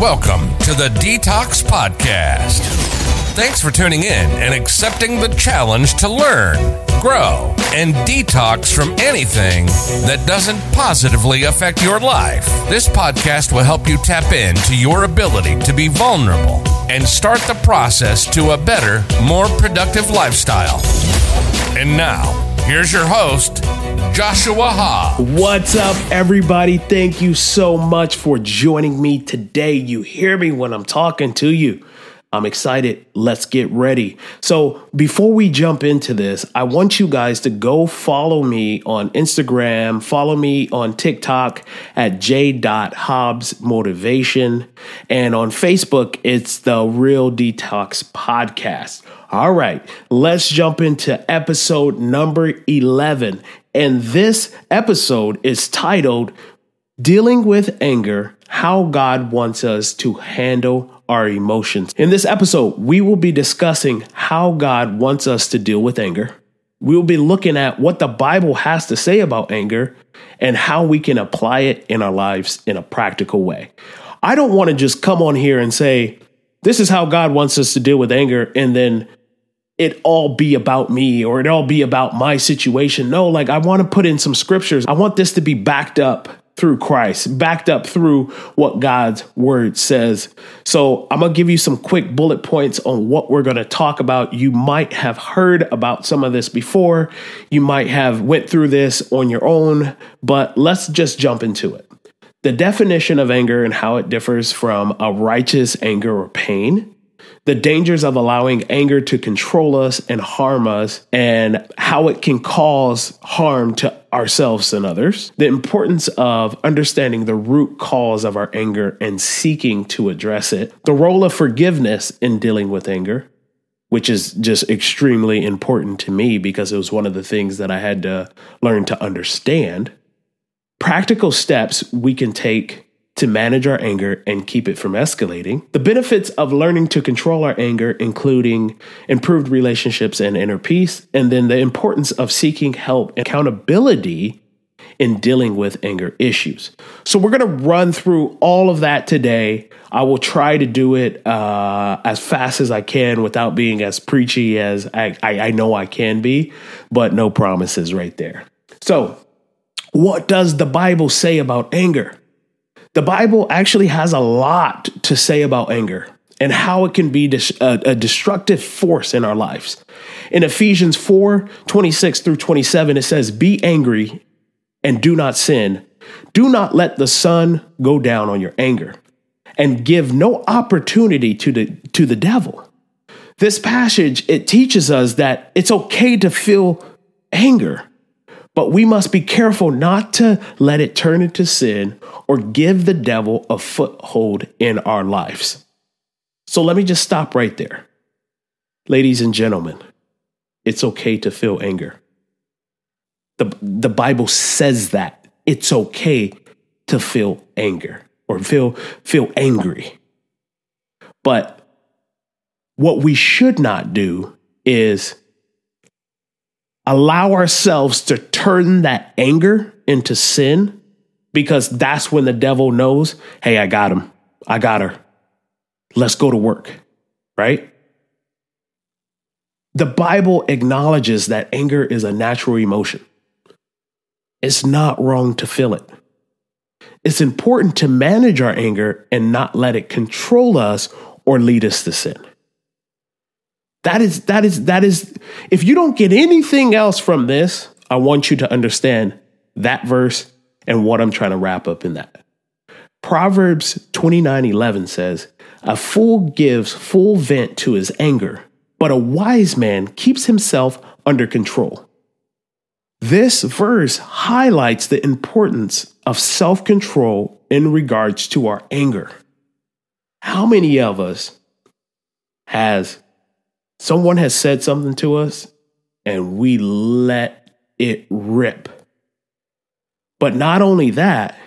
Welcome to the Detox Podcast. Thanks for tuning in and accepting the challenge to learn, grow, and detox from anything that doesn't positively affect your life. This podcast will help you tap into your ability to be vulnerable and start the process to a better, more productive lifestyle. And now, here's your host, Joshua Hobbs. What's up, everybody? Thank you so much for joining me today. You hear me when I'm talking to you. I'm excited. Let's get ready. So, before we jump into this, I want you guys to go follow me on Instagram, follow me on TikTok at j.hobbs motivation, and on Facebook, it's the Real Detox Podcast. All right, let's jump into episode number 11. And this episode is titled Dealing with Anger How God Wants Us to Handle Our Emotions. In this episode, we will be discussing how God wants us to deal with anger. We will be looking at what the Bible has to say about anger and how we can apply it in our lives in a practical way. I don't want to just come on here and say, this is how God wants us to deal with anger, and then it all be about me or it all be about my situation. No, like I want to put in some scriptures. I want this to be backed up through Christ, backed up through what God's word says. So I'm going to give you some quick bullet points on what we're going to talk about. You might have heard about some of this before. You might have went through this on your own, but let's just jump into it. The definition of anger and how it differs from a righteous anger or pain the dangers of allowing anger to control us and harm us, and how it can cause harm to ourselves and others, the importance of understanding the root cause of our anger and seeking to address it, the role of forgiveness in dealing with anger, which is just extremely important to me because it was one of the things that I had to learn to understand. Practical steps we can take to manage our anger and keep it from escalating. The benefits of learning to control our anger, including improved relationships and inner peace, and then the importance of seeking help and accountability in dealing with anger issues. So, we're going to run through all of that today. I will try to do it uh, as fast as I can without being as preachy as I, I, I know I can be, but no promises right there. So, what does the Bible say about anger? The Bible actually has a lot to say about anger and how it can be a, destructive force in our lives. In Ephesians 4 26 through 27, it says, Be angry and do not sin. Do not let the sun go down on your anger and give no opportunity to the, to the devil. This passage, it teaches us that it's okay to feel anger but we must be careful not to let it turn into sin or give the devil a foothold in our lives. So let me just stop right there. Ladies and gentlemen, it's okay to feel anger. The, the Bible says that it's okay to feel anger or feel, feel angry. But what we should not do is allow ourselves to turn that anger into sin because that's when the devil knows, hey, I got him. I got her. Let's go to work, right? The Bible acknowledges that anger is a natural emotion. It's not wrong to feel it. It's important to manage our anger and not let it control us or lead us to sin. That is, that is, that is, if you don't get anything else from this, I want you to understand that verse and what I'm trying to wrap up in that. Proverbs 29 11 says, A fool gives full vent to his anger, but a wise man keeps himself under control. This verse highlights the importance of self control in regards to our anger. How many of us has Someone has said something to us and we let it rip. But not only that,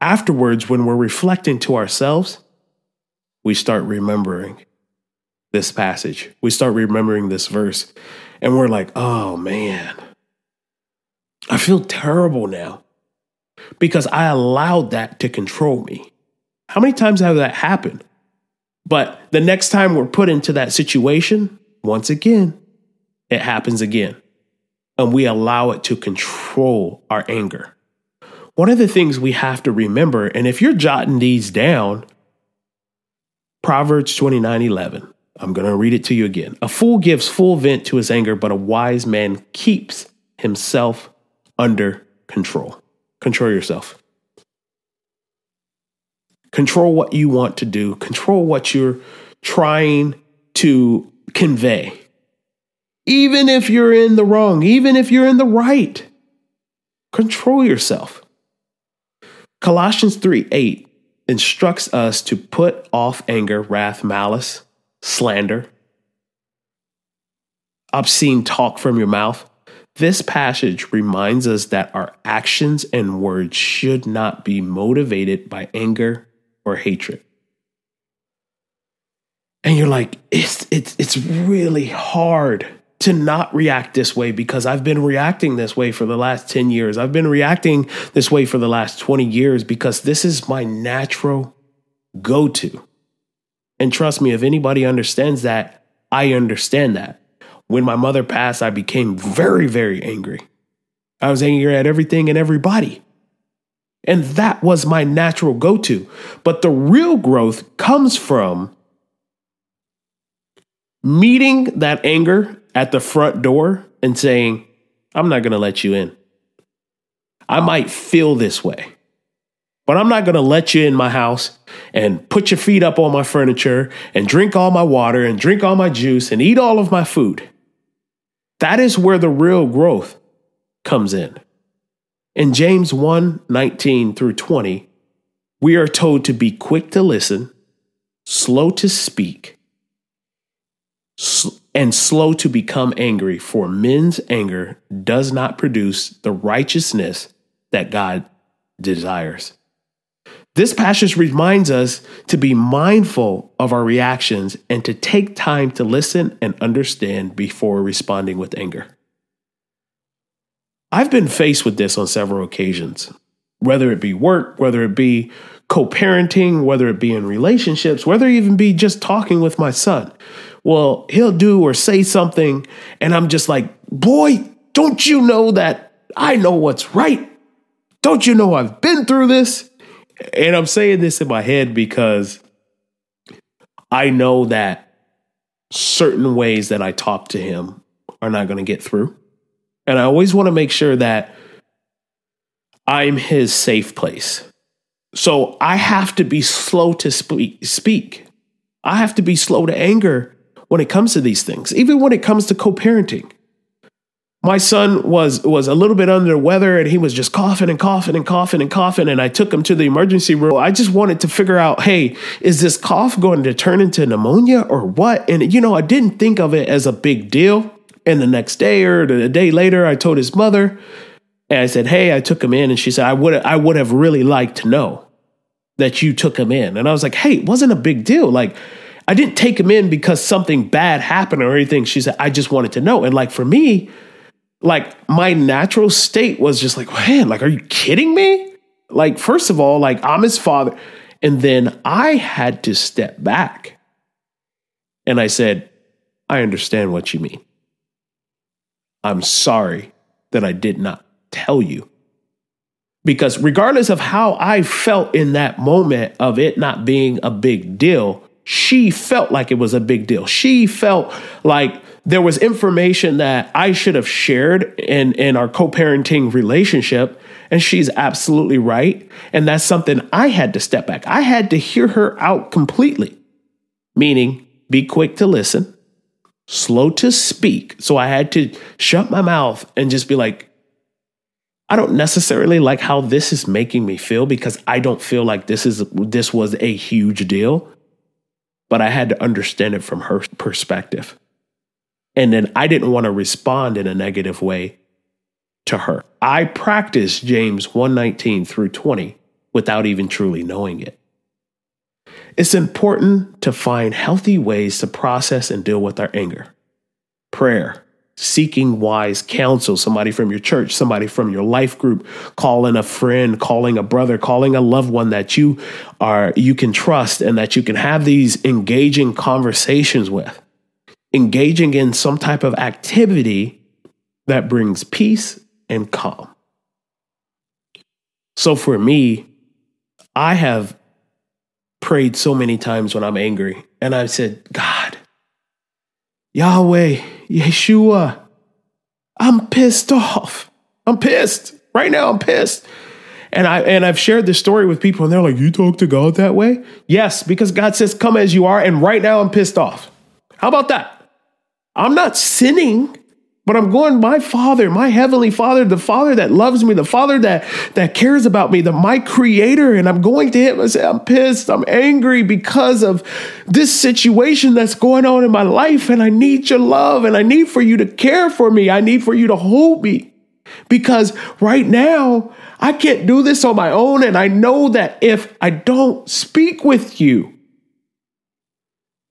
afterwards, when we're reflecting to ourselves, we start remembering this passage. We start remembering this verse, and we're like, oh man, I feel terrible now because I allowed that to control me. How many times have that happened? But the next time we're put into that situation, once again, it happens again. And we allow it to control our anger. One of the things we have to remember, and if you're jotting these down, Proverbs 29 11. I'm going to read it to you again. A fool gives full vent to his anger, but a wise man keeps himself under control. Control yourself. Control what you want to do, control what you're trying to convey. Even if you're in the wrong, even if you're in the right, control yourself. Colossians 3 8 instructs us to put off anger, wrath, malice, slander, obscene talk from your mouth. This passage reminds us that our actions and words should not be motivated by anger or hatred. And you're like, it's it's it's really hard to not react this way because I've been reacting this way for the last 10 years. I've been reacting this way for the last 20 years because this is my natural go to. And trust me, if anybody understands that, I understand that. When my mother passed, I became very, very angry. I was angry at everything and everybody. And that was my natural go to. But the real growth comes from meeting that anger at the front door and saying, I'm not going to let you in. I might feel this way, but I'm not going to let you in my house and put your feet up on my furniture and drink all my water and drink all my juice and eat all of my food. That is where the real growth comes in. In James 1 19 through 20, we are told to be quick to listen, slow to speak, and slow to become angry, for men's anger does not produce the righteousness that God desires. This passage reminds us to be mindful of our reactions and to take time to listen and understand before responding with anger. I've been faced with this on several occasions, whether it be work, whether it be co parenting, whether it be in relationships, whether it even be just talking with my son. Well, he'll do or say something, and I'm just like, boy, don't you know that I know what's right? Don't you know I've been through this? And I'm saying this in my head because I know that certain ways that I talk to him are not going to get through. And I always want to make sure that I'm his safe place. So I have to be slow to speak, speak. I have to be slow to anger when it comes to these things, even when it comes to co parenting my son was was a little bit under the weather and he was just coughing and coughing and coughing and coughing and I took him to the emergency room. I just wanted to figure out, hey, is this cough going to turn into pneumonia or what? And you know, I didn't think of it as a big deal. And the next day or the day later, I told his mother and I said, "Hey, I took him in." And she said, "I would I would have really liked to know that you took him in." And I was like, "Hey, it wasn't a big deal. Like I didn't take him in because something bad happened or anything." She said, "I just wanted to know." And like for me, like my natural state was just like, man, like, are you kidding me? Like, first of all, like I'm his father. And then I had to step back. And I said, I understand what you mean. I'm sorry that I did not tell you. Because regardless of how I felt in that moment of it not being a big deal, she felt like it was a big deal. She felt like there was information that I should have shared in, in our co parenting relationship. And she's absolutely right. And that's something I had to step back. I had to hear her out completely, meaning be quick to listen, slow to speak. So I had to shut my mouth and just be like, I don't necessarily like how this is making me feel because I don't feel like this is this was a huge deal, but I had to understand it from her perspective. And then I didn't want to respond in a negative way to her. I practiced James 119 through 20 without even truly knowing it. It's important to find healthy ways to process and deal with our anger. Prayer, seeking wise counsel, somebody from your church, somebody from your life group, calling a friend, calling a brother, calling a loved one that you are you can trust and that you can have these engaging conversations with. Engaging in some type of activity that brings peace and calm. So for me, I have prayed so many times when I'm angry and I've said, God, Yahweh, Yeshua, I'm pissed off. I'm pissed. Right now, I'm pissed. And I and I've shared this story with people, and they're like, You talk to God that way? Yes, because God says, Come as you are, and right now I'm pissed off. How about that? I'm not sinning. But I'm going, my father, my heavenly father, the father that loves me, the father that that cares about me, the my creator. And I'm going to him and say, I'm pissed, I'm angry because of this situation that's going on in my life. And I need your love and I need for you to care for me. I need for you to hold me. Because right now, I can't do this on my own. And I know that if I don't speak with you,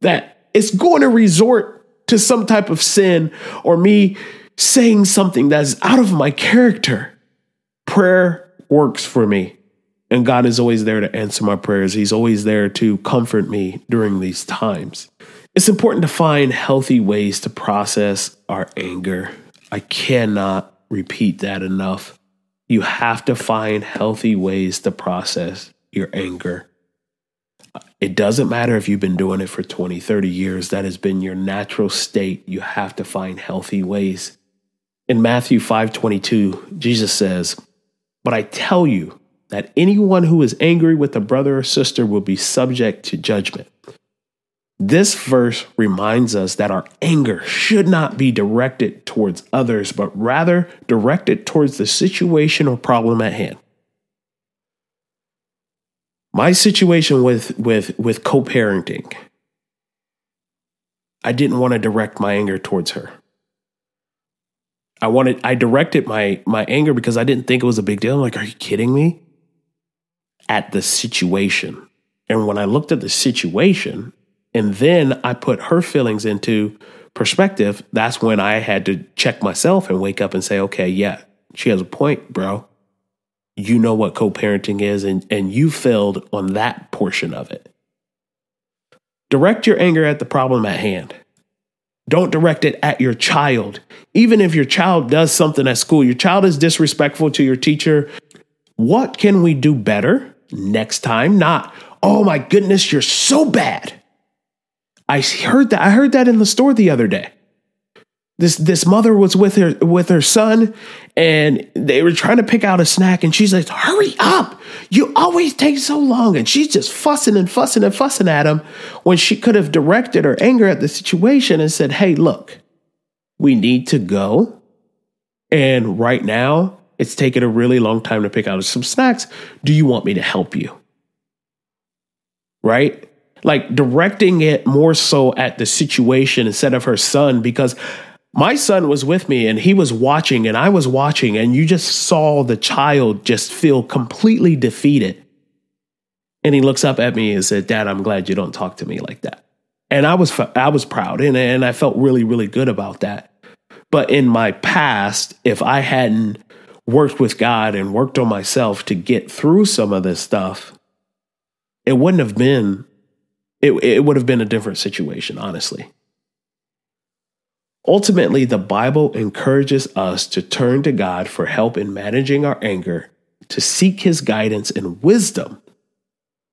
that it's going to resort to some type of sin or me saying something that's out of my character. Prayer works for me. And God is always there to answer my prayers. He's always there to comfort me during these times. It's important to find healthy ways to process our anger. I cannot repeat that enough. You have to find healthy ways to process your anger. It doesn't matter if you've been doing it for 20, 30 years, that has been your natural state. You have to find healthy ways. In Matthew 5:22, Jesus says, "But I tell you that anyone who is angry with a brother or sister will be subject to judgment." This verse reminds us that our anger should not be directed towards others, but rather directed towards the situation or problem at hand. My situation with with with co-parenting, I didn't want to direct my anger towards her. I wanted I directed my my anger because I didn't think it was a big deal. I'm like, are you kidding me? At the situation. And when I looked at the situation and then I put her feelings into perspective, that's when I had to check myself and wake up and say, okay, yeah, she has a point, bro you know what co-parenting is and, and you failed on that portion of it. Direct your anger at the problem at hand. Don't direct it at your child. Even if your child does something at school, your child is disrespectful to your teacher. What can we do better next time? Not, oh my goodness, you're so bad. I heard that. I heard that in the store the other day this this mother was with her with her son and they were trying to pick out a snack and she's like hurry up! You always take so long. And she's just fussing and fussing and fussing at him when she could have directed her anger at the situation and said hey look we need to go. And right now it's taken a really long time to pick out some snacks. Do you want me to help you? Right? Like directing it more so at the situation instead of her son because my son was with me and he was watching and I was watching and you just saw the child just feel completely defeated. And he looks up at me and said, "Dad, I'm glad you don't talk to me like that." And I was I was proud and and I felt really really good about that. But in my past, if I hadn't worked with God and worked on myself to get through some of this stuff, it wouldn't have been it, it would have been a different situation, honestly. Ultimately, the Bible encourages us to turn to God for help in managing our anger, to seek his guidance and wisdom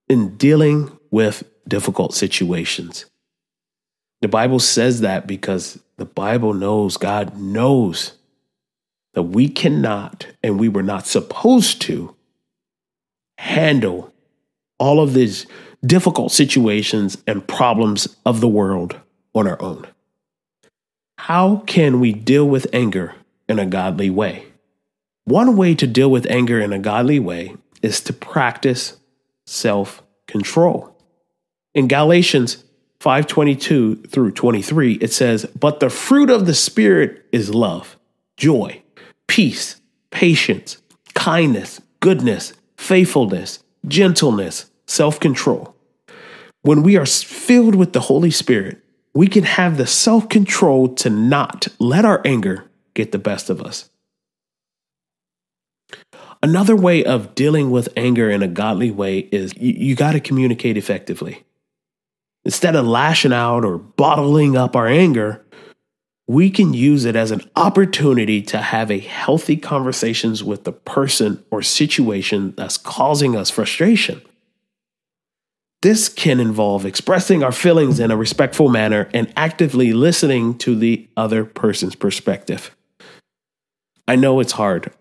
in dealing with difficult situations. The Bible says that because the Bible knows, God knows that we cannot and we were not supposed to handle all of these difficult situations and problems of the world on our own. How can we deal with anger in a godly way? One way to deal with anger in a godly way is to practice self control. In Galatians 5:22 through 23 it says, "But the fruit of the spirit is love, joy, peace, patience, kindness, goodness, faithfulness, gentleness, self-control." When we are filled with the Holy Spirit, we can have the self control to not let our anger get the best of us. Another way of dealing with anger in a godly way is you, you got to communicate effectively. Instead of lashing out or bottling up our anger, we can use it as an opportunity to have a healthy conversations with the person or situation that's causing us frustration. This can involve expressing our feelings in a respectful manner and actively listening to the other person's perspective. I know it's hard.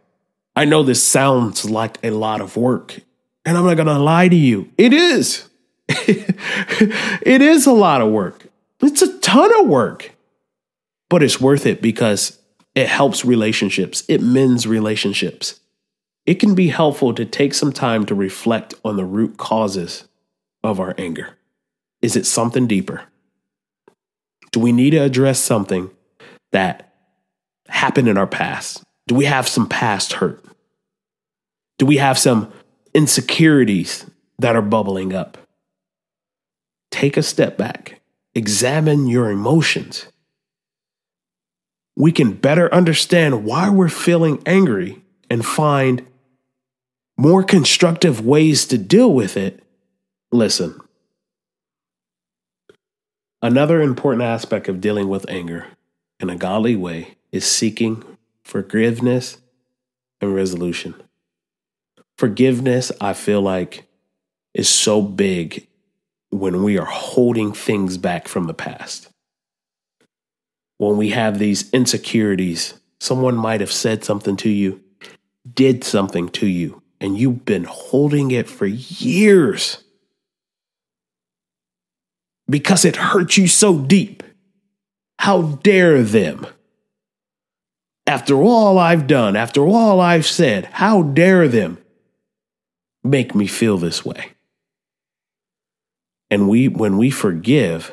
I know this sounds like a lot of work, and I'm not to lie to you. It is. it is a lot of work. It's a ton of work, but it's worth it because it helps relationships, it mends relationships. It can be helpful to take some time to reflect on the root causes of our anger? Is it something deeper? Do we need to address something that happened in our past? Do we have some past hurt? Do we have some insecurities that are bubbling up? Take a step back, examine your emotions. We can better understand why we're feeling angry and find more constructive ways to deal with it Listen. Another important aspect of dealing with anger in a godly way is seeking forgiveness and resolution. Forgiveness, I feel like, is so big when we are holding things back from the past. When we have these insecurities, someone might have said something to you, did something to you, and you've been holding it for years because it hurt you so deep. How dare them? After all I've done, after all I've said, how dare them make me feel this way? And we when we forgive,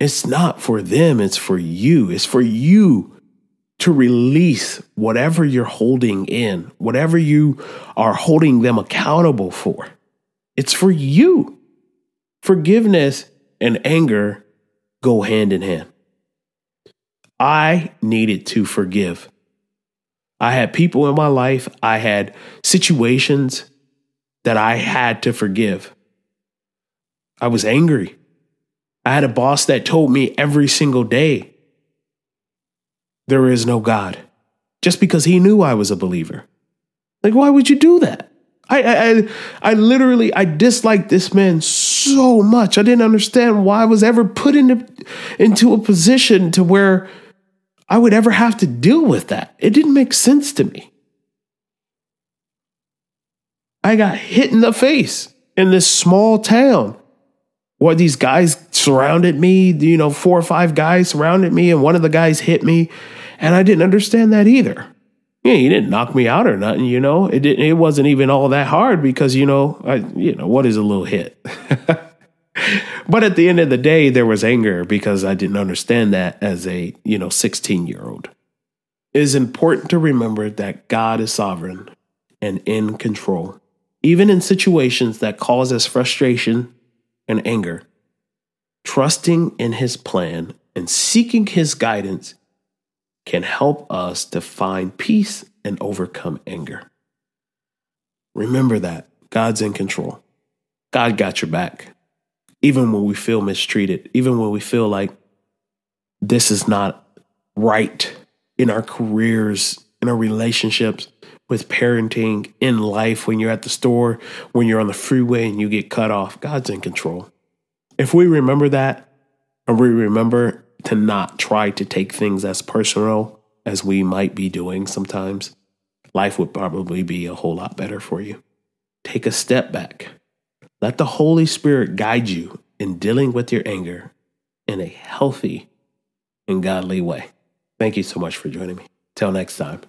it's not for them, it's for you. It's for you to release whatever you're holding in, whatever you are holding them accountable for. It's for you. Forgiveness and anger go hand in hand. I needed to forgive. I had people in my life, I had situations that I had to forgive. I was angry. I had a boss that told me every single day there is no God just because he knew I was a believer. Like, why would you do that? I, I, I literally, I disliked this man so much. I didn't understand why I was ever put into, into a position to where I would ever have to deal with that. It didn't make sense to me. I got hit in the face in this small town where these guys surrounded me, you know, four or five guys surrounded me, and one of the guys hit me. And I didn't understand that either yeah, he didn't knock me out or nothing, you know. It didn't it wasn't even all that hard because, you know, I you know, what is a little hit? but at the end of the day, there was anger because I didn't understand that as a, you know, 16-year-old. It is important to remember that God is sovereign and in control. Even in situations that cause us frustration and anger, trusting in his plan and seeking his guidance can help us to find peace and overcome anger. Remember that God's in control. God got your back. Even when we feel mistreated, even when we feel like this is not right in our careers, in our relationships, with parenting, in life, when you're at the store, when you're on the freeway and you get cut off, God's in control. If we remember that, and we remember to not try to take things as personal as we might be doing sometimes, life would probably be a whole lot better for you. Take a step back. Let the Holy Spirit guide you in dealing with your anger in a healthy and godly way. Thank you so much for joining me. Till next time.